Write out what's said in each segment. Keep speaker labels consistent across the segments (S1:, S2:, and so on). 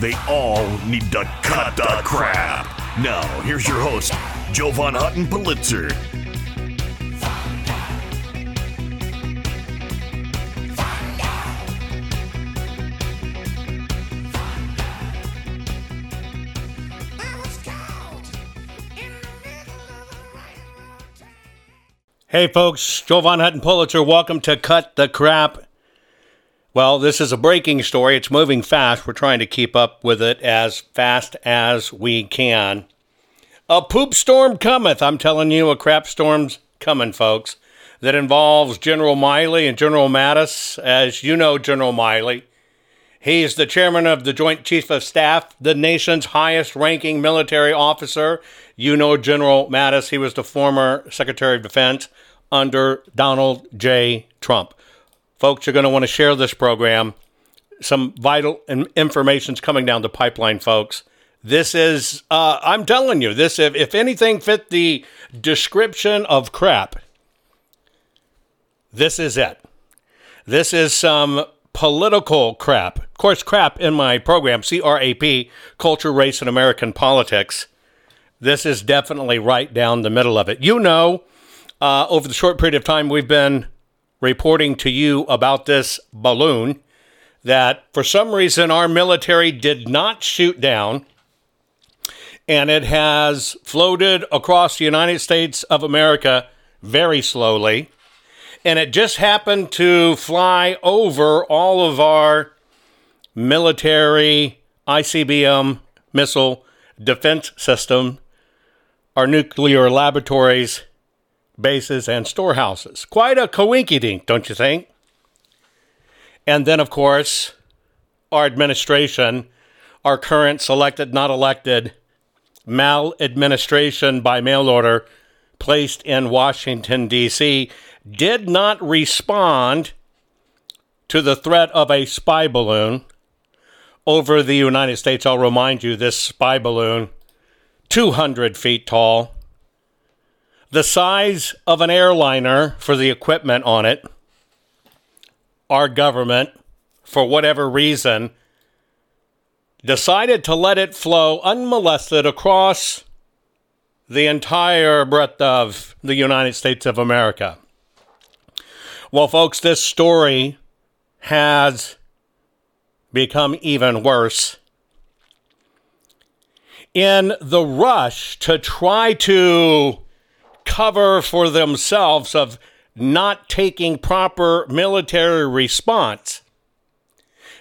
S1: They all need to cut the crap. Now, here's your host, Jovan Hutton Pulitzer.
S2: Hey folks, Jovan Hutton Pulitzer, welcome to Cut the Crap. Well, this is a breaking story. It's moving fast. We're trying to keep up with it as fast as we can. A poop storm cometh. I'm telling you, a crap storm's coming, folks. That involves General Milley and General Mattis. As you know, General Milley, he's the chairman of the Joint Chief of Staff, the nation's highest ranking military officer. You know General Mattis, he was the former Secretary of Defense under Donald J. Trump. Folks, you're going to want to share this program. Some vital information is coming down the pipeline, folks. This is, uh, I'm telling you, this, if, if anything fit the description of crap, this is it. This is some political crap. Of course, crap in my program, C R A P, Culture, Race, and American Politics. This is definitely right down the middle of it. You know, uh, over the short period of time we've been reporting to you about this balloon that for some reason our military did not shoot down and it has floated across the United States of America very slowly. And it just happened to fly over all of our military ICBM missile defense system, our nuclear laboratories, bases, and storehouses. Quite a coinkydink, don't you think? And then, of course, our administration, our current selected, not elected, maladministration by mail order placed in Washington, D.C., did not respond to the threat of a spy balloon over the United States. I'll remind you this spy balloon, 200 feet tall, the size of an airliner for the equipment on it. Our government, for whatever reason, decided to let it flow unmolested across the entire breadth of the United States of America. Well, folks, this story has become even worse. In the rush to try to cover for themselves of not taking proper military response,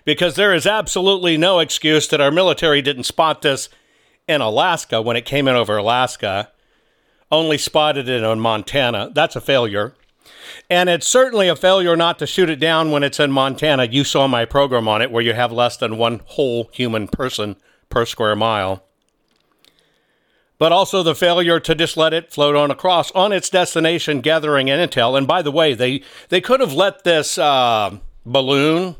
S2: because there is absolutely no excuse that our military didn't spot this in Alaska when it came in over Alaska, only spotted it in Montana. That's a failure. And it's certainly a failure not to shoot it down when it's in Montana. You saw my program on it where you have less than one whole human person per square mile. But also the failure to just let it float on across on its destination, gathering intel. And by the way, they, they could have let this uh, balloon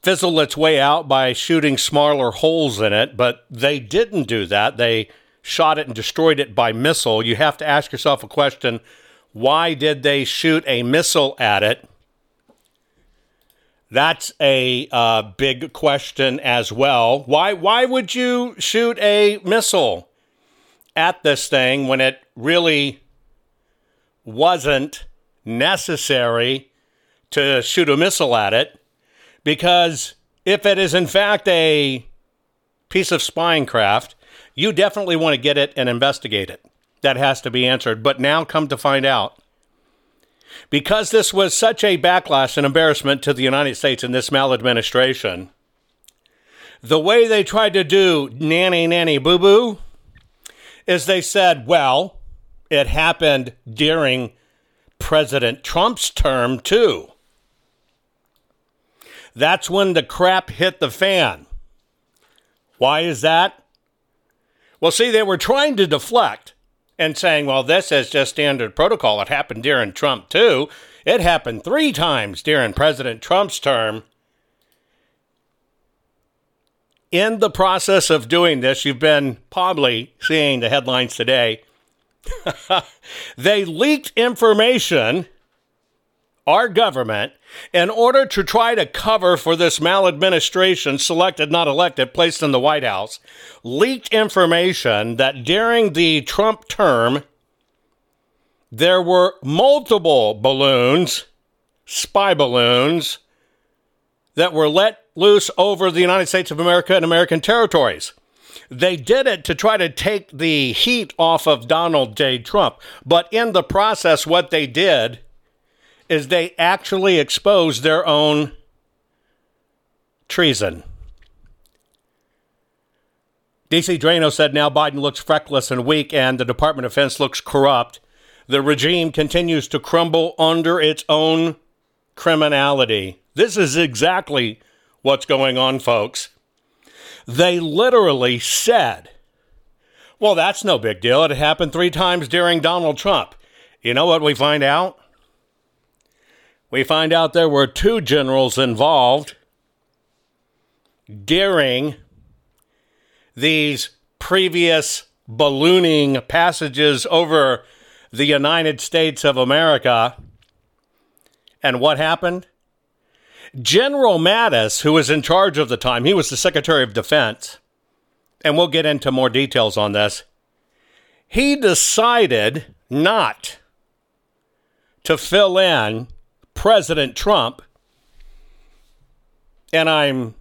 S2: fizzle its way out by shooting smaller holes in it, but they didn't do that. They shot it and destroyed it by missile. You have to ask yourself a question why did they shoot a missile at it? That's a uh, big question as well. Why why would you shoot a missile at this thing when it really wasn't necessary to shoot a missile at it? Because if it is in fact a piece of spying craft, you definitely want to get it and investigate it that has to be answered. But now, come to find out, because this was such a backlash and embarrassment to the United States in this maladministration, the way they tried to do nanny nanny boo boo is they said, well, it happened during President Trump's term, too. That's when the crap hit the fan. Why is that? Well, see, they were trying to deflect and saying, well, this is just standard protocol. It happened during Trump, too. It happened three times during President Trump's term. In the process of doing this, you've been probably seeing the headlines today. they leaked information, our government, in order to try to cover for this maladministration, selected, not elected, placed in the White House, leaked information that during the Trump term, there were multiple balloons, spy balloons, that were let loose over the United States of America and American territories. They did it to try to take the heat off of Donald J. Trump. But in the process, what they did is they actually expose their own treason. DC Drano said now Biden looks feckless and weak, and the Department of Defense looks corrupt. The regime continues to crumble under its own criminality. This is exactly what's going on, folks. They literally said, well, that's no big deal. It happened three times during Donald Trump. You know what we find out? We find out there were two generals involved during these previous ballooning passages over the United States of America. And what happened? General Mattis, who was in charge of the time, he was the Secretary of Defense, and we'll get into more details on this. He decided not to fill in President Trump, and I'm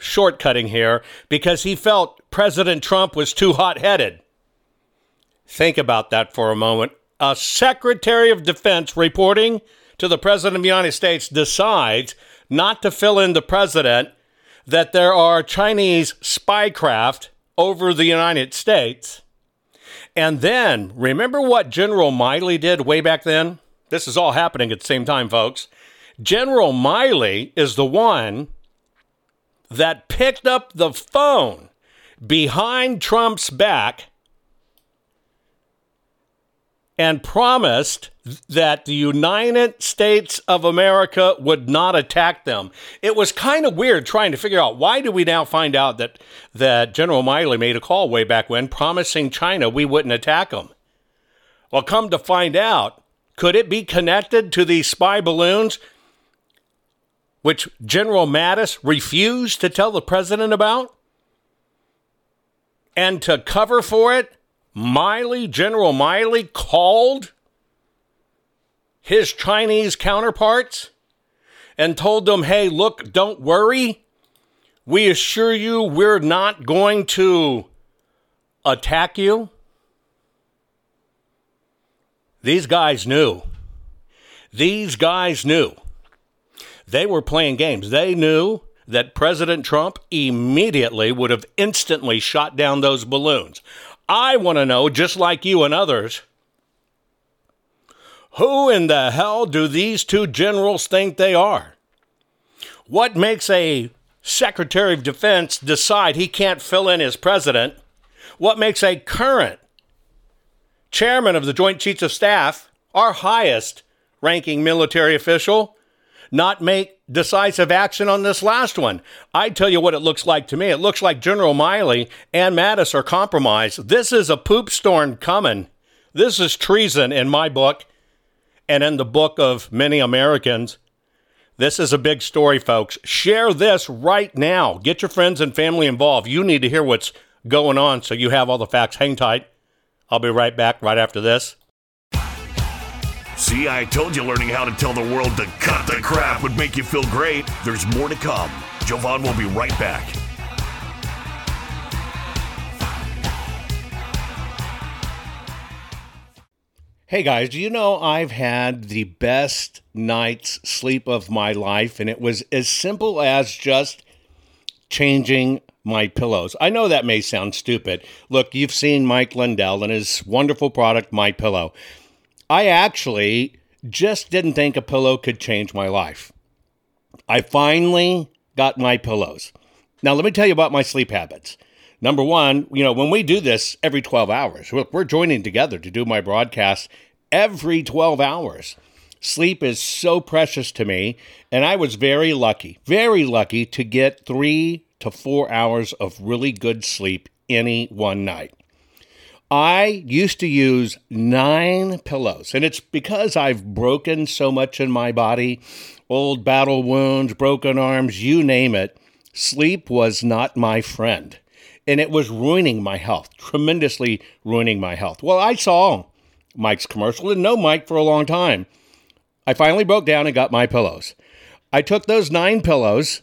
S2: shortcutting here because he felt President Trump was too hot headed. Think about that for a moment. A Secretary of Defense reporting to the President of the United States decides not to fill in the President that there are Chinese spy craft over the United States. And then, remember what General Milley did way back then? This is all happening at the same time, folks. General Milley is the one that picked up the phone behind Trump's back and promised that the United States of America would not attack them. It was kind of weird trying to figure out why do we now find out that that General Milley made a call way back when promising China we wouldn't attack them. Well, come to find out, could it be connected to these spy balloons, which General Mattis refused to tell the president about? And to cover for it, Milley, General Milley, called his Chinese counterparts and told them, hey, look, don't worry. We assure you we're not going to attack you. These guys knew. These guys knew. They were playing games. They knew that President Trump immediately would have instantly shot down those balloons. I want to know, just like you and others, who in the hell do these two generals think they are? What makes a Secretary of Defense decide he can't fill in his president? What makes a current chairman of the Joint Chiefs of Staff, our highest ranking military official, not make decisive action on this last one. I tell you what it looks like to me. It looks like General Milley and Mattis are compromised. This is a poop storm coming. This is treason in my book and in the book of many Americans. This is a big story, folks. Share this right now. Get your friends and family involved. You need to hear what's going on so you have all the facts. Hang tight. I'll be right back right after this.
S1: See, I told you learning how to tell the world to cut the crap would make you feel great. There's more to come. Jovan will be right back.
S2: Hey guys, do you know I've had the best night's sleep of my life, and it was as simple as just changing my pillows. I know that may sound stupid. Look, you've seen Mike Lindell and his wonderful product, My Pillow. I actually just didn't think a pillow could change my life. I finally got my pillows. Now, let me tell you about my sleep habits. Number one, you know, when we do this every 12 hours, look, we're joining together to do my broadcast every 12 hours. Sleep is so precious to me, and I was very lucky, very lucky to get three to four hours of really good sleep any one night. I used to use nine pillows, and it's because I've broken so much in my body old battle wounds, broken arms, you name it. Sleep was not my friend and it was ruining my health, tremendously ruining my health. Well, I saw Mike's commercial, didn't know Mike for a long time. I finally broke down and got my pillows. I took those nine pillows,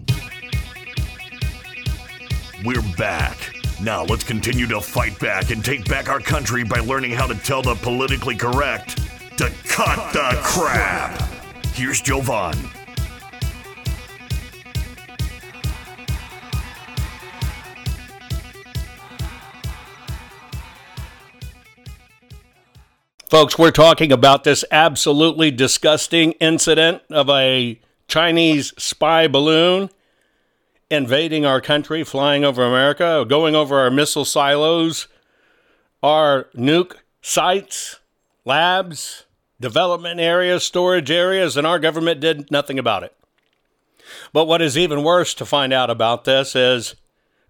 S1: We're back. Now let's continue to fight back and take back our country by learning how to tell the politically correct to cut, cut the crap. crap. Here's Jovan.
S2: Folks, we're talking about this absolutely disgusting incident of a Chinese spy balloon invading our country, flying over America, going over our missile silos, our nuke sites, labs, development areas, storage areas, and our government did nothing about it. But what is even worse to find out about this is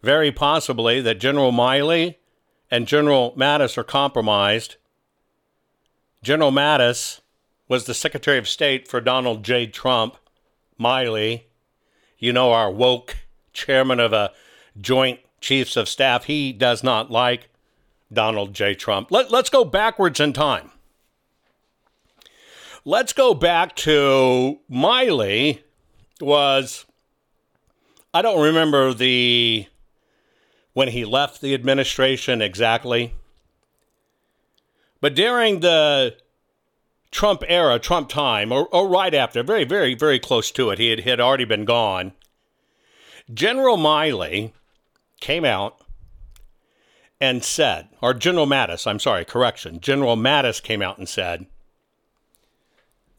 S2: very possibly that General Milley and General Mattis are compromised General Mattis was the Secretary of State for Donald J. Trump. Milley, you know, our woke chairman of a joint chiefs of staff, he does not like Donald J. Trump. Let, let's go backwards in time. Let's go back to Milley was I don't remember the when he left the administration exactly. But during the Trump era, Trump time, or, or right after, very, very, very close to it, he had, had already been gone. General Milley came out and said, or General Mattis, I'm sorry, correction, General Mattis came out and said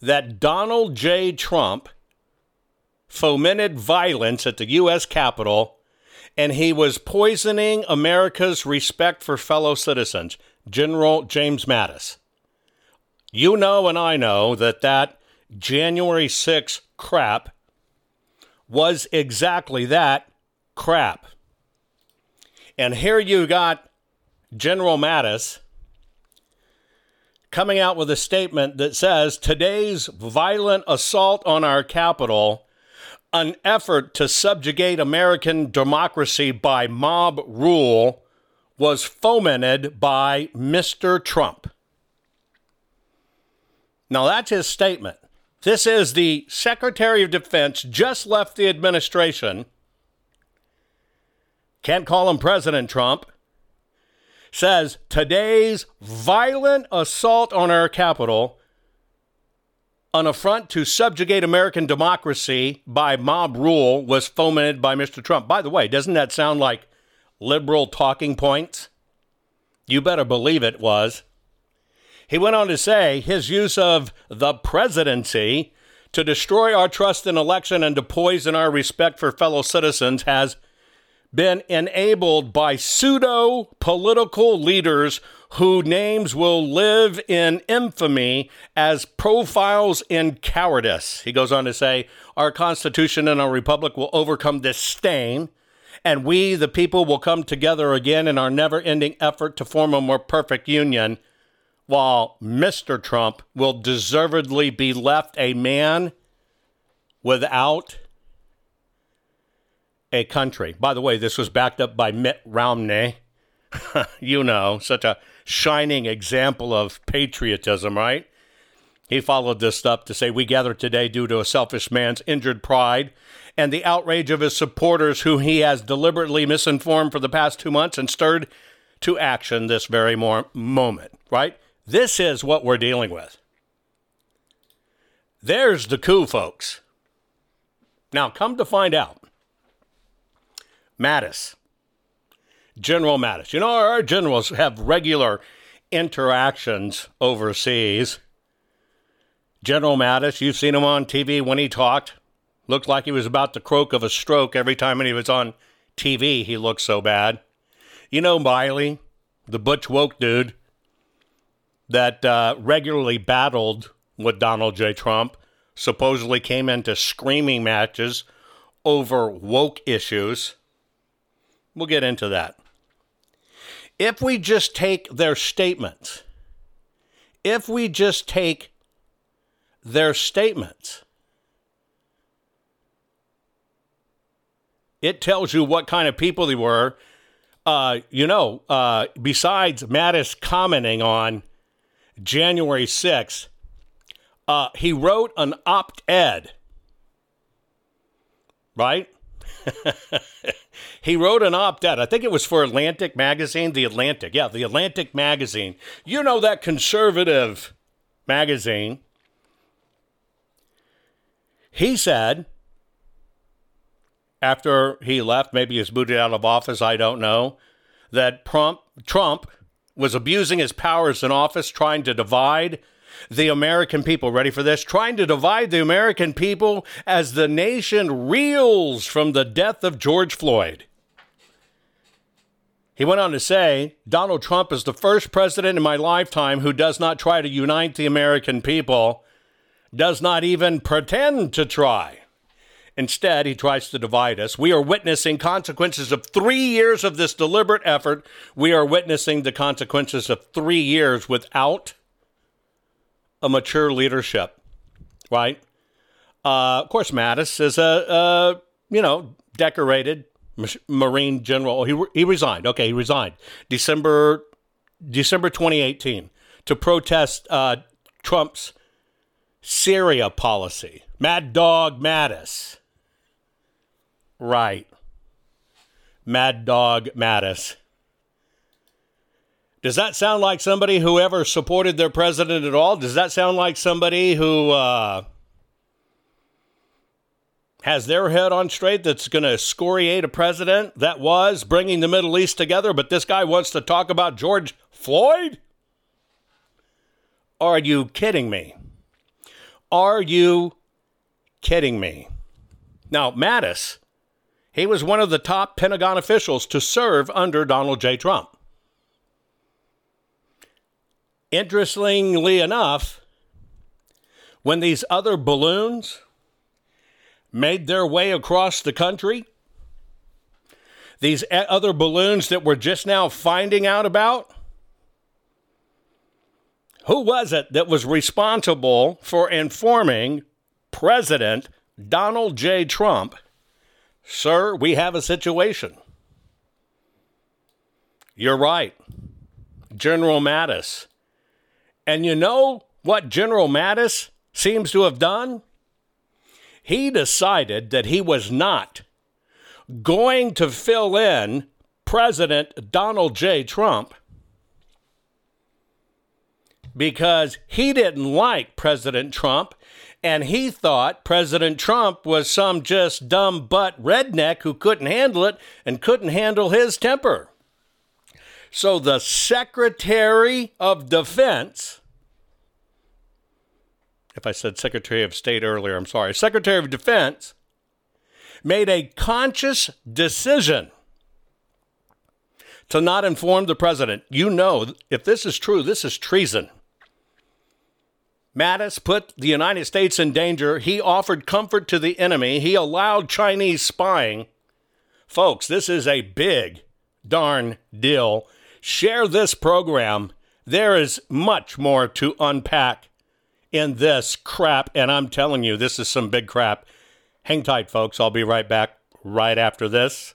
S2: that Donald J. Trump fomented violence at the U.S. Capitol and he was poisoning America's respect for fellow citizens. General James Mattis. You know, and I know that that January 6 crap was exactly that crap. And here you got General Mattis coming out with a statement that says today's violent assault on our capital, an effort to subjugate American democracy by mob rule, was fomented by Mr. Trump. Now, that's his statement. This is the Secretary of Defense, just left the administration. Can't call him President Trump says today's violent assault on our capital, an affront to subjugate American democracy by mob rule, was fomented by Mr. Trump. By the way, doesn't that sound like liberal talking points? You better believe it was. He went on to say his use of the presidency to destroy our trust in election and to poison our respect for fellow citizens has been enabled by pseudo political leaders whose names will live in infamy as profiles in cowardice. He goes on to say, Our Constitution and our Republic will overcome this stain, and we, the people, will come together again in our never ending effort to form a more perfect union, while Mr. Trump will deservedly be left a man without a country. By the way, this was backed up by Mitt Romney. you know, such a shining example of patriotism, right? He followed this up to say, We gather today due to a selfish man's injured pride and the outrage of his supporters, who he has deliberately misinformed for the past two months and stirred to action this very moment, right? This is what we're dealing with. There's the coup, folks. Now, come to find out, Mattis. General Mattis. You know, our generals have regular interactions overseas. General Mattis, you've seen him on TV when he talked. Looked like he was about to croak of a stroke every time he was on TV. He looked so bad. You know, Milley, the butch woke dude that uh, regularly battled with Donald J. Trump, supposedly came into screaming matches over woke issues. We'll get into that. If we just take their statements, if we just take their statements, it tells you what kind of people they were. Uh, you know, uh, besides Mattis commenting on January 6th, uh, he wrote an op ed, right? he wrote an op ed. I think it was for Atlantic Magazine. The Atlantic. Yeah, the Atlantic Magazine. You know that conservative magazine. He said, after he left, maybe he was booted out of office, I don't know, that Trump, Trump was abusing his powers in office, trying to divide the American people. Ready for this? Trying to divide the American people as the nation reels from the death of George Floyd. He went on to say Donald Trump is the first president in my lifetime who does not try to unite the American people, does not even pretend to try. Instead, he tries to divide us. We are witnessing consequences of three years of this deliberate effort. We are witnessing the consequences of three years without a mature leadership, right? Uh, of course, Mattis is a, a you know decorated Marine general. He he resigned. Okay, he resigned December December 2018 to protest uh, Trump's Syria policy. Mad Dog Mattis. Right. Mad Dog Mattis. Does that sound like somebody who ever supported their president at all? Does that sound like somebody who uh, has their head on straight that's going to excoriate a president that was bringing the Middle East together, but this guy wants to talk about George Floyd? Are you kidding me? Are you kidding me? Now, Mattis, he was one of the top Pentagon officials to serve under Donald J. Trump. Interestingly enough, when these other balloons made their way across the country? These other balloons that we're just now finding out about? Who was it that was responsible for informing President Donald J. Trump, Sir, we have a situation? You're right. General Mattis. And you know what General Mattis seems to have done? He decided that he was not going to fill in President Donald J. Trump because he didn't like President Trump and he thought President Trump was some just dumb butt redneck who couldn't handle it and couldn't handle his temper. So the Secretary of Defense, if I said Secretary of State earlier, I'm sorry, Secretary of Defense made a conscious decision to not inform the president. You know, if this is true, this is treason. Mattis put the United States in danger. He offered comfort to the enemy. He allowed Chinese spying. Folks, this is a big darn deal. Share this program. There is much more to unpack in this crap, and I'm telling you, this is some big crap. Hang tight, folks. I'll be right back right after this.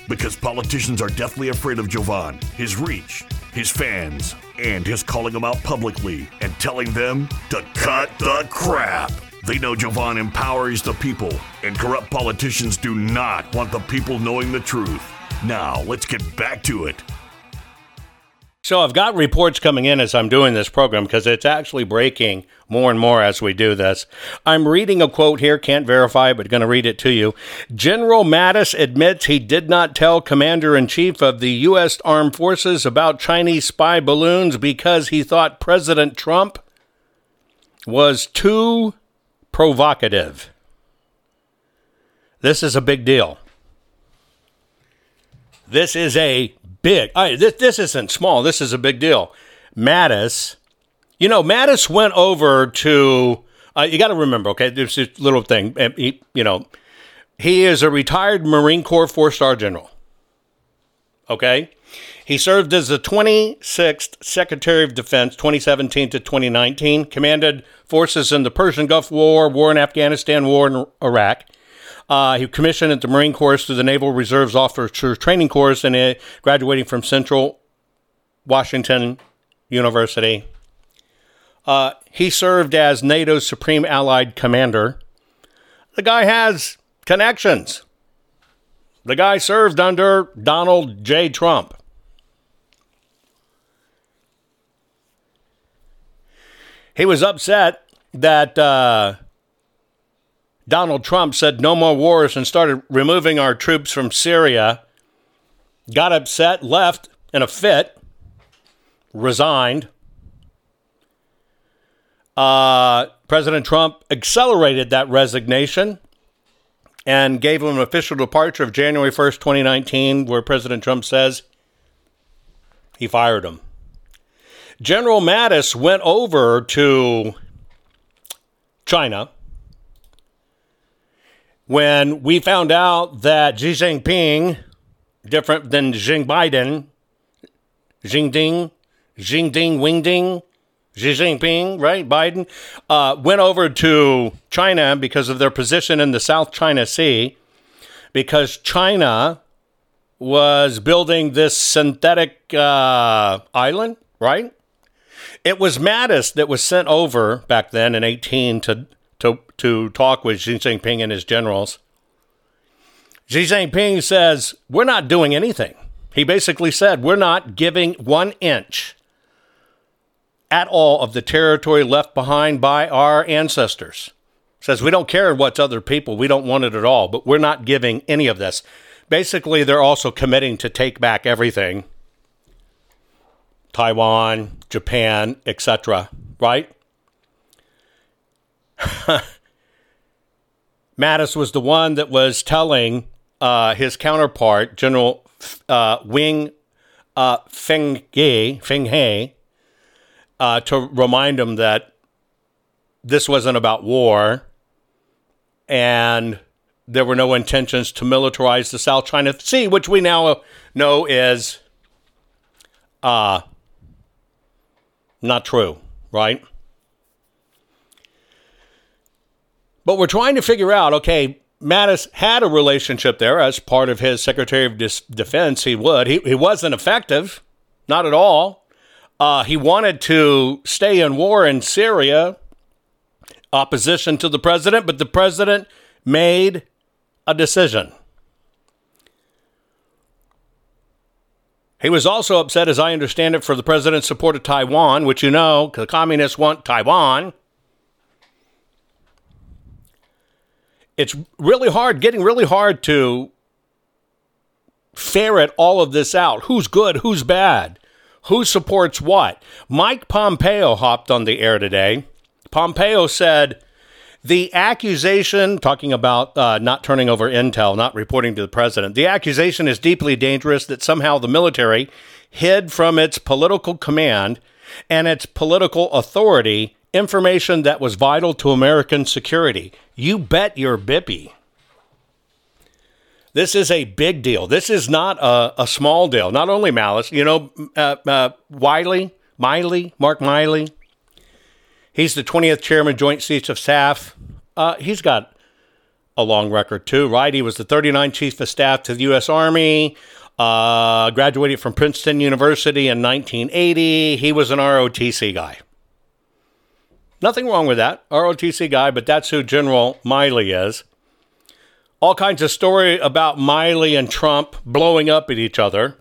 S1: Because politicians are deathly afraid of Jovan, his reach, his fans, and his calling them out publicly and telling them to cut the crap. They know Jovan empowers the people, and corrupt politicians do not want the people knowing the truth. Now, let's get back to it.
S2: So I've got reports coming in as I'm doing this program because it's actually breaking more and more as we do this. I'm reading a quote here, can't verify, but going to read it to you. General Mattis admits he did not tell Commander in Chief of the U.S. Armed Forces about Chinese spy balloons because he thought President Trump was too provocative. This is a big deal. This is a big. I, this, this isn't small. This is a big deal. Mattis, you know, Mattis went over to. Uh, you got to remember, okay, there's this little thing. He, you know, he is a retired Marine Corps four star general. Okay, he served as the 26th Secretary of Defense, 2017 to 2019. Commanded forces in the Persian Gulf War, war in Afghanistan, war in Iraq. Uh, he commissioned at the Marine Corps through the Naval Reserves Officer Training Corps and uh, graduating from Central Washington University. Uh, he served as NATO's Supreme Allied Commander. The guy has connections. The guy served under Donald J. Trump. He was upset that uh, Donald Trump said no more wars and started removing our troops from Syria, got upset, left in a fit, resigned. Uh, President Trump accelerated that resignation and gave him an official departure of January 1st, 2019, where President Trump says he fired him. General Mattis went over to China when we found out that Xi Jinping, different than Xi Biden, Ding, Xi Ding, Wing Ding, Xi Jinping, right? Biden, uh, went over to China because of their position in the South China Sea, because China was building this synthetic uh, island, right? It was Mattis that was sent over back then in 18 to to, to talk with Xi Jinping and his generals. Xi Jinping says, We're not doing anything. He basically said, We're not giving one inch at all of the territory left behind by our ancestors. Says, We don't care what's other people. We don't want it at all, but we're not giving any of this. Basically, they're also committing to take back everything Taiwan, Japan, etc., right? Mattis was the one that was telling uh, his counterpart, General uh, Wing uh, Feng He, Feng He uh, to remind him that this wasn't about war and there were no intentions to militarize the South China Sea, which we now know is uh, not true, right? But we're trying to figure out okay, Mattis had a relationship there as part of his Secretary of Defense. He would. He, he wasn't effective, not at all. Uh, he wanted to stay in war in Syria, opposition to the president, but the president made a decision. He was also upset, as I understand it, for the president's support of Taiwan, which you know, the communists want Taiwan. It's really hard, getting really hard to ferret all of this out. Who's good? Who's bad? Who supports what? Mike Pompeo hopped on the air today. Pompeo said, the accusation, talking about uh, not turning over intel, not reporting to the president, the accusation is deeply dangerous that somehow the military hid from its political command and its political authority information that was vital to American security. You bet your bippy. This is a big deal. This is not a, a small deal. Not only Malice, you know, uh, uh, Wiley, Milley, Mark Milley, He's the 20th chairman, Joint Chiefs of Staff. Uh, he's got a long record too, right? He was the 39th Chief of Staff to the U.S. Army. Uh, graduated from Princeton University in 1980. He was an ROTC guy. Nothing wrong with that, ROTC guy, but that's who General Milley is. All kinds of story about Milley and Trump blowing up at each other.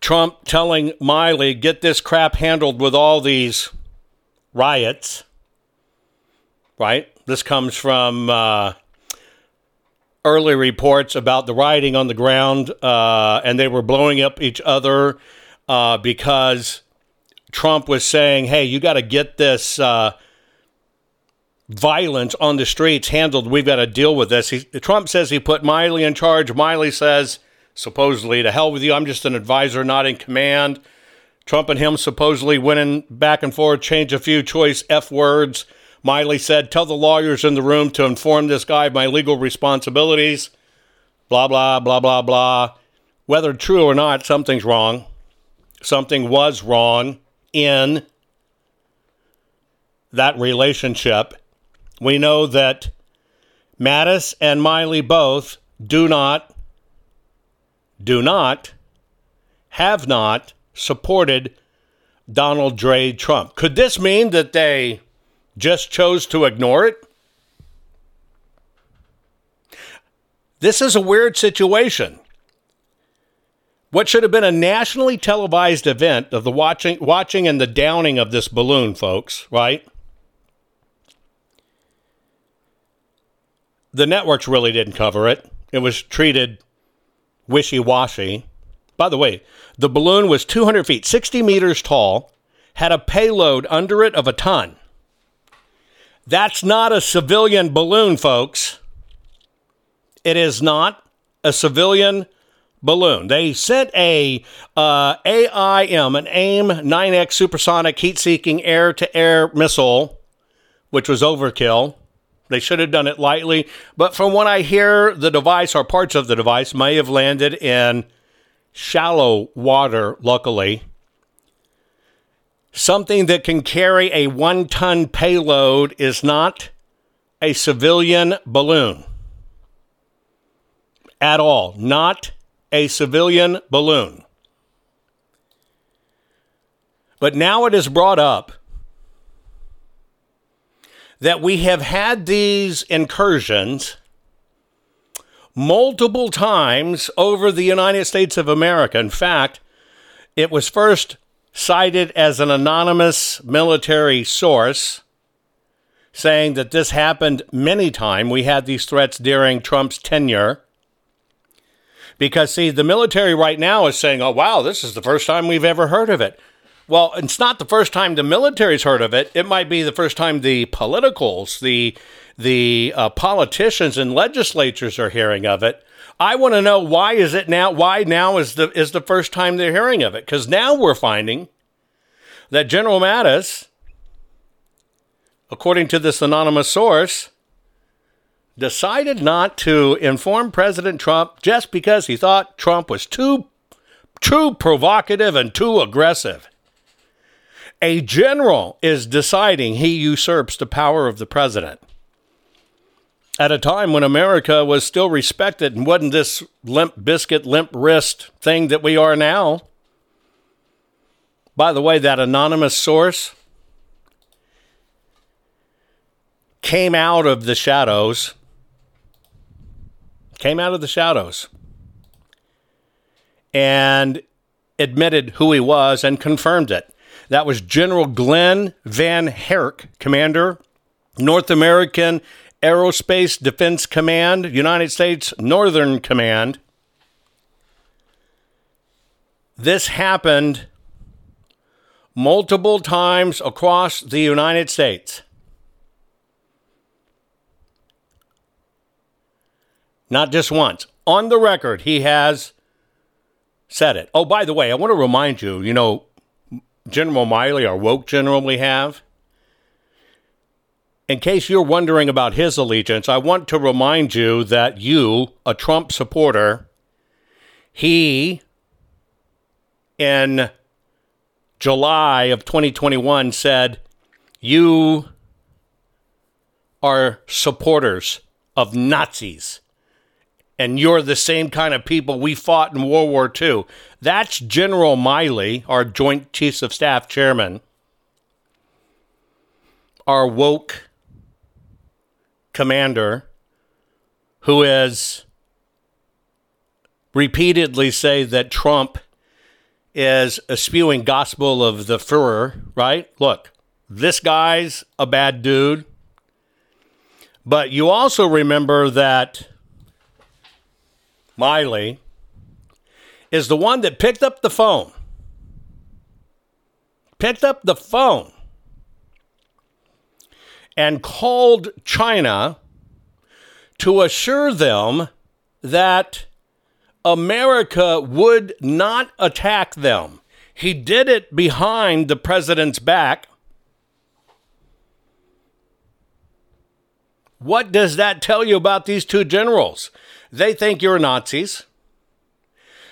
S2: Trump telling Milley, get this crap handled with all these riots, right? This comes from uh, early reports about the rioting on the ground, uh, and they were blowing up each other uh, because Trump was saying, hey, you got to get this uh, violence on the streets handled. We've got to deal with this. He, Trump says he put Milley in charge. Milley says, supposedly, to hell with you, I'm just an advisor, not in command. Trump and him supposedly winning back and forth, change a few choice F words. Milley said, Tell the lawyers in the room to inform this guy of my legal responsibilities. Blah, blah, blah, blah, blah. Whether true or not, something's wrong. Something was wrong in that relationship. We know that Mattis and Milley both do not, do not, have not supported Donald J. Trump. Could this mean that they just chose to ignore it? This is a weird situation. What should have been a nationally televised event of the watching watching and the downing of this balloon, folks, right? The networks really didn't cover it. It was treated wishy-washy. By the way, the balloon was 200 feet, 60 meters tall, had a payload under it of a ton. That's not a civilian balloon, folks. It is not a civilian balloon. They sent a uh, AIM, an AIM 9X supersonic heat-seeking air-to-air missile, which was overkill. They should have done it lightly, but from what I hear, the device or parts of the device may have landed in shallow water, luckily. Something that can carry a one ton payload is not a civilian balloon at all. Not a civilian balloon. But now it is brought up that we have had these incursions multiple times over the United States of America. In fact, it was first cited as an anonymous military source saying that this happened many times. We had these threats during Trump's tenure. Because, see, the military right now is saying, oh, wow, this is the first time we've ever heard of it. Well, it's not the first time the military's heard of it. It might be the first time the politicals, the the uh, politicians and legislatures are hearing of it. I want to know why is it now? Why now is the is the first time they're hearing of it? Because now we're finding that General Mattis, according to this anonymous source, decided not to inform President Trump just because he thought Trump was too too provocative and too aggressive. A general is deciding he usurps the power of the president. at a time when America was still respected and wasn't this limp biscuit, limp wrist thing that we are now. By the way, that anonymous source came out of the shadows, came out of the shadows, and admitted who he was and confirmed it. That was General Glenn Van Herk, Commander, North American Aerospace Defense Command, United States Northern Command. This happened multiple times across the United States. Not just once. On the record, he has said it. Oh, by the way, I want to remind you, you know, General Milley, our woke general we have, in case you're wondering about his allegiance, I want to remind you that you, a Trump supporter, he, in July of 2021, said, You are supporters of Nazis. And you're the same kind of people we fought in World War II. That's General Milley, our Joint Chiefs of Staff chairman, our woke commander who has repeatedly say that Trump is a spewing gospel of the Fuhrer, right? Look, this guy's a bad dude. But you also remember that Milley is the one that picked up the phone. Picked up the phone and called China to assure them that America would not attack them. He did it behind the president's back. What does that tell you about these two generals? They think you're Nazis.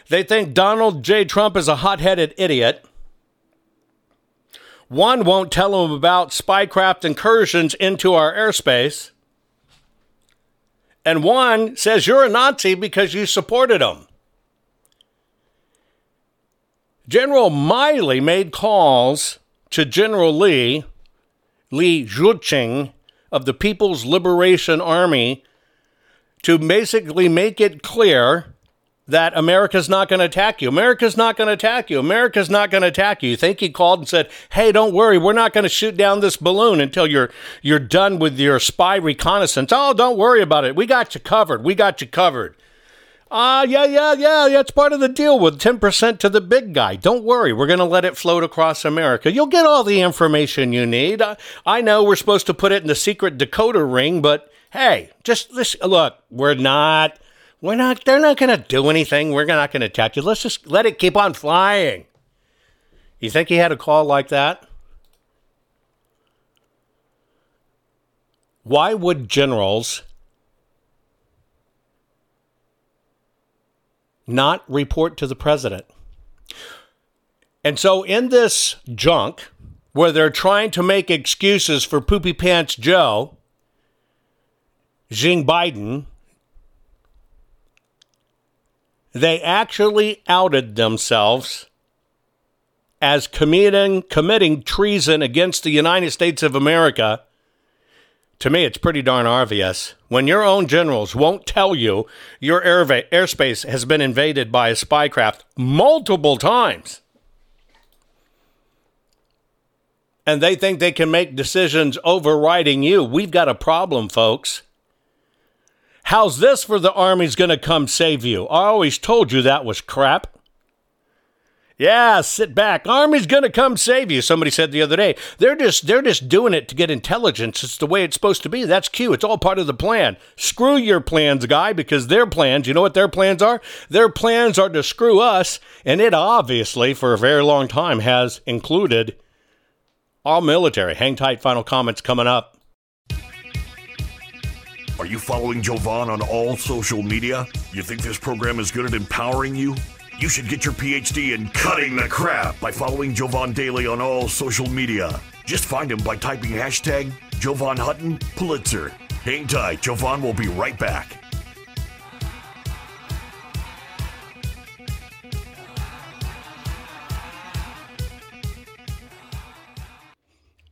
S2: They think Donald J. Trump is a hot headed idiot. One won't tell them about spycraft incursions into our airspace. And one says you're a Nazi because you supported them. General Milley made calls to General Lee, Li Zuocheng of the People's Liberation Army, to basically make it clear that America's not going to attack you. America's not going to attack you. America's not going to attack you. You think he called and said, "Hey, don't worry, we're not going to shoot down this balloon until you're you're done with your spy reconnaissance." Oh, don't worry about it. We got you covered. We got you covered. Ah, uh, yeah, yeah, yeah. That's part of the deal with 10% to the big guy. Don't worry. We're going to let it float across America. You'll get all the information you need. I, I know we're supposed to put it in the secret decoder ring, but hey, just listen. Look, we're not we're not, they're not going to do anything. We're not going to attack you. Let's just let it keep on flying. You think he had a call like that? Why would generals not report to the president? And so, in this junk where they're trying to make excuses for Poopy Pants Joe, Jing Biden, they actually outed themselves as committing, committing treason against the United States of America. To me, it's pretty darn obvious. When your own generals won't tell you your air airspace has been invaded by a spy craft multiple times, and they think they can make decisions overriding you, we've got a problem, folks. How's this for the Army's going to come save you? I always told you that was crap. Yeah, sit back. Army's to come save you. Somebody said the other day. They're just they're just doing it to get intelligence. It's the way it's supposed to be. That's cute. It's all part of the plan. Screw your plans, guy, because their plans, you know what their plans are? Their plans are to screw us, and it obviously for a very long time has included our military. Hang tight, final comments coming up.
S1: Are you following Jovan on all social media? You think this program is good at empowering you? You should get your PhD in cutting the crap by following Jovan Daily on all social media. Just find him by typing hashtag Jovan Hutton Pulitzer. Hang tight, Jovan will be right back.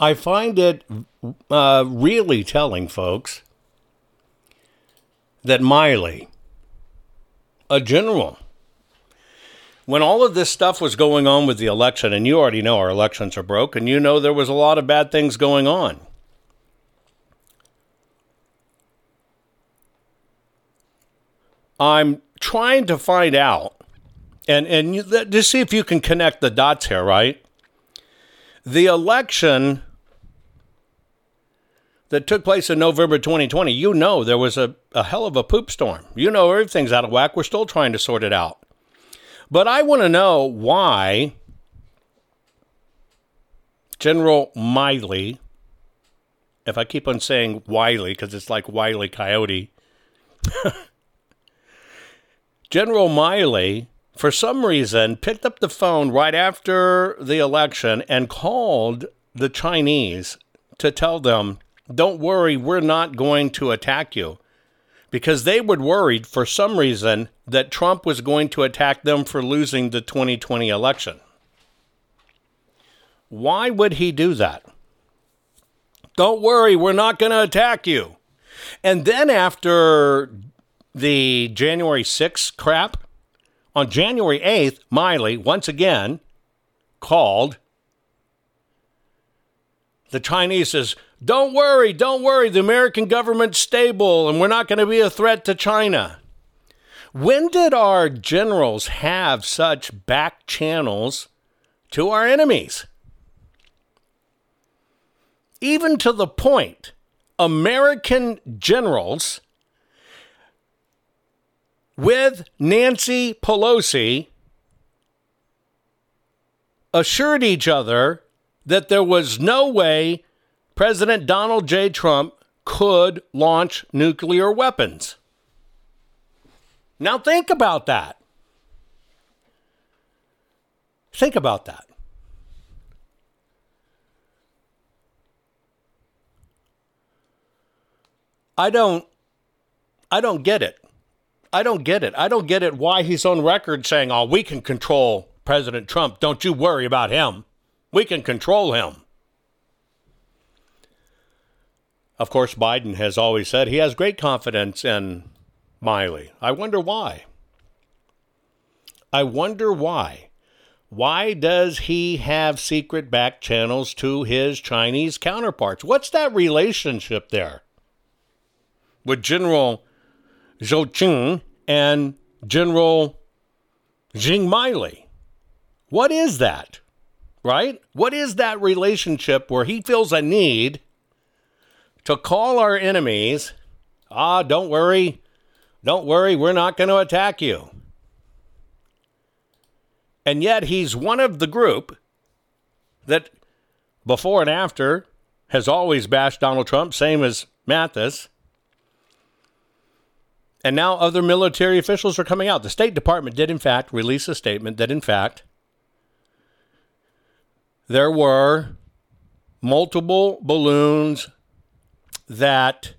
S2: I find it uh, really telling, folks, that Milley, a general, when all of this stuff was going on with the election, and you already know our elections are broke, and you know there was a lot of bad things going on. I'm trying to find out, and and you, just see if you can connect the dots here, right? The election that took place in November 2020, you know there was a, a hell of a poop storm. You know everything's out of whack. We're still trying to sort it out. But I want to know why General Milley, if I keep on saying Wiley because it's like Wiley Coyote, General Milley, for some reason, picked up the phone right after the election and called the Chinese to tell them don't worry, we're not going to attack you. because they were worried for some reason that Trump was going to attack them for losing the 2020 election. Why would he do that? Don't worry, we're not going to attack you. And then after the January 6th crap, on January 8th, Milley once again called the Chinese says, Don't worry, don't worry, the American government's stable and we're not going to be a threat to China. When did our generals have such back channels to our enemies? Even to the point, American generals with Nancy Pelosi assured each other that there was no way President Donald J. Trump could launch nuclear weapons. Now, think about that. Think about that. I don't I don't get it. I don't get it. I don't get it why he's on record saying, "Oh, we can control President Trump. Don't you worry about him. We can control him." Of course, Biden has always said he has great confidence in Milley. I wonder why. I wonder why. Why does he have secret back channels to his Chinese counterparts? What's that relationship there? With General Zhou Qing and General Jing Milley. What is that? Right? What is that relationship where he feels a need to call our enemies, ah, don't worry, don't worry, we're not going to attack you. And yet he's one of the group that before and after has always bashed Donald Trump, same as Mattis. And now other military officials are coming out. The State Department did, in fact, release a statement that, in fact, there were multiple balloons that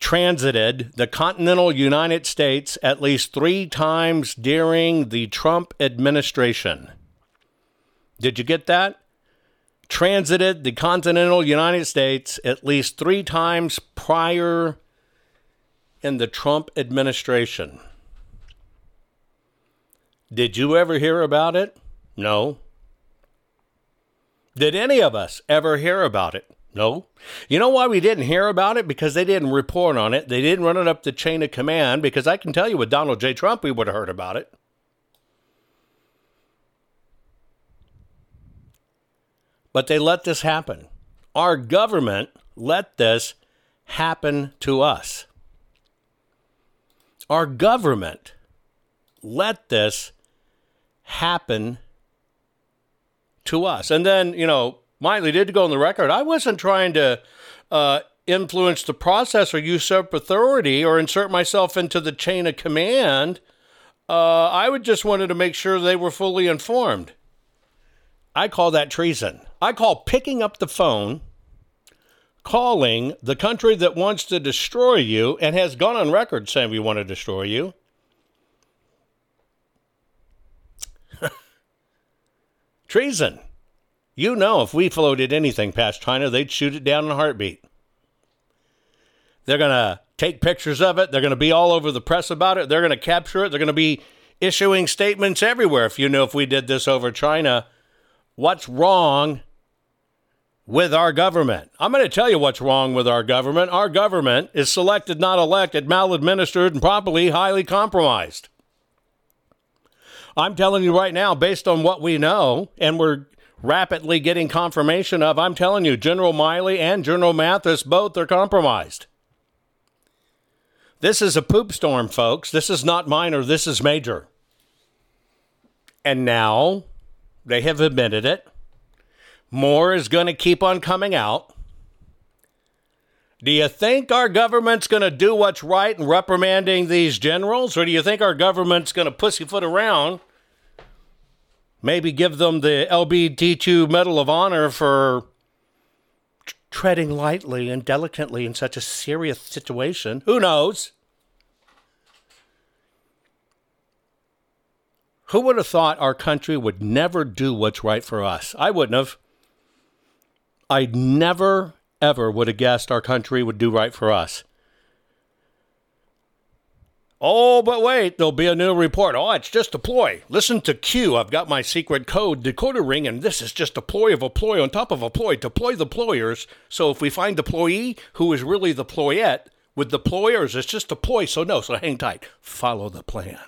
S2: transited the continental United States at least three times during the Trump administration. Did you get that? Transited the continental United States at least three times prior in the Trump administration. Did you ever hear about it? No. Did any of us ever hear about it? No. You know why we didn't hear about it? Because they didn't report on it. They didn't run it up the chain of command. Because I can tell you with Donald J. Trump, we would have heard about it. But they let this happen. Our government let this happen to us. Our government let this happen to us. And then, you know, Milley did go on the record. I wasn't trying to uh, influence the process or usurp authority or insert myself into the chain of command. Uh, I would just wanted to make sure they were fully informed. I call that treason. I call picking up the phone calling the country that wants to destroy you and has gone on record saying we want to destroy you. Treason. You know, if we floated anything past China, they'd shoot it down in a heartbeat. They're going to take pictures of it. They're going to be all over the press about it. They're going to capture it. They're going to be issuing statements everywhere. If you know, if we did this over China, what's wrong with our government. I'm going to tell you what's wrong with our government. Our government is selected, not elected, maladministered, and probably highly compromised. I'm telling you right now, based on what we know, and we're rapidly getting confirmation of, I'm telling you, General Milley and General Mattis both are compromised. This is a poop storm, folks. This is not minor, this is major. And now they have admitted it. More is going to keep on coming out. Do you think our government's going to do what's right in reprimanding these generals, or do you think our government's going to pussyfoot around? Maybe give them the LBT2 Medal of Honor for treading lightly and delicately in such a serious situation. Who knows? Who would have thought our country would never do what's right for us? I wouldn't have. I never, ever would have guessed our country would do right for us. Oh, but wait, there'll be a new report. Oh, it's just a ploy. Listen to Q. I've got my secret code decoder ring, and this is just a ploy of a ploy on top of a ploy to ploy the ployers. So if we find the ployee who is really the ployette with the ployers, it's just a ploy. So no, so hang tight. Follow the plan.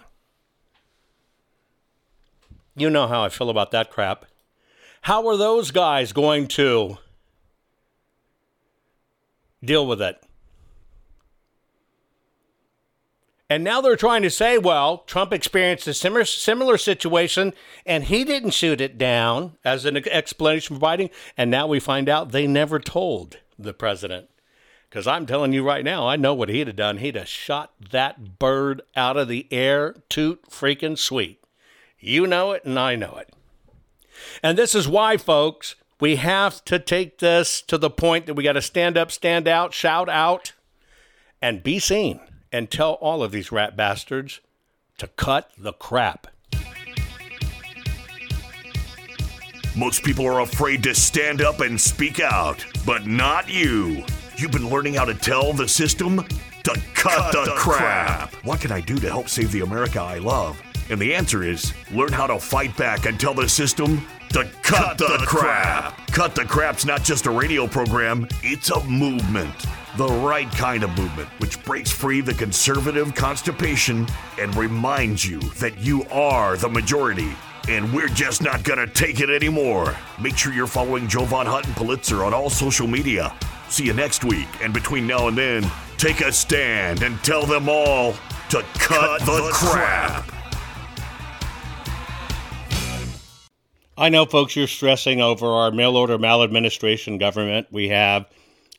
S2: You know how I feel about that crap. How are those guys going to deal with it? And now they're trying to say, well, Trump experienced a similar, similar situation and he didn't shoot it down as an explanation for Biden. And now we find out they never told the president. Because I'm telling you right now, I know what he'd have done. He'd have shot that bird out of the air, toot freaking sweet. You know it, and I know it. And this is why, folks, we have to take this to the point that we got to stand up, stand out, shout out, and be seen and tell all of these rat bastards to cut the crap.
S1: Most people are afraid to stand up and speak out, but not you. You've been learning how to tell the system to cut, cut the, the crap. crap. What can I do to help save the America I love? And the answer is learn how to fight back and tell the system to cut, cut the, the crap. crap. Cut the Crap's not just a radio program, it's a movement. The right kind of movement, which breaks free the conservative constipation and reminds you that you are the majority. And we're just not gonna take it anymore. Make sure you're following Jovan Hutton Pulitzer on all social media. See you next week, and between now and then, take a stand and tell them all to cut, cut the, the crap. crap.
S2: I know, folks, you're stressing over our mail order maladministration government we have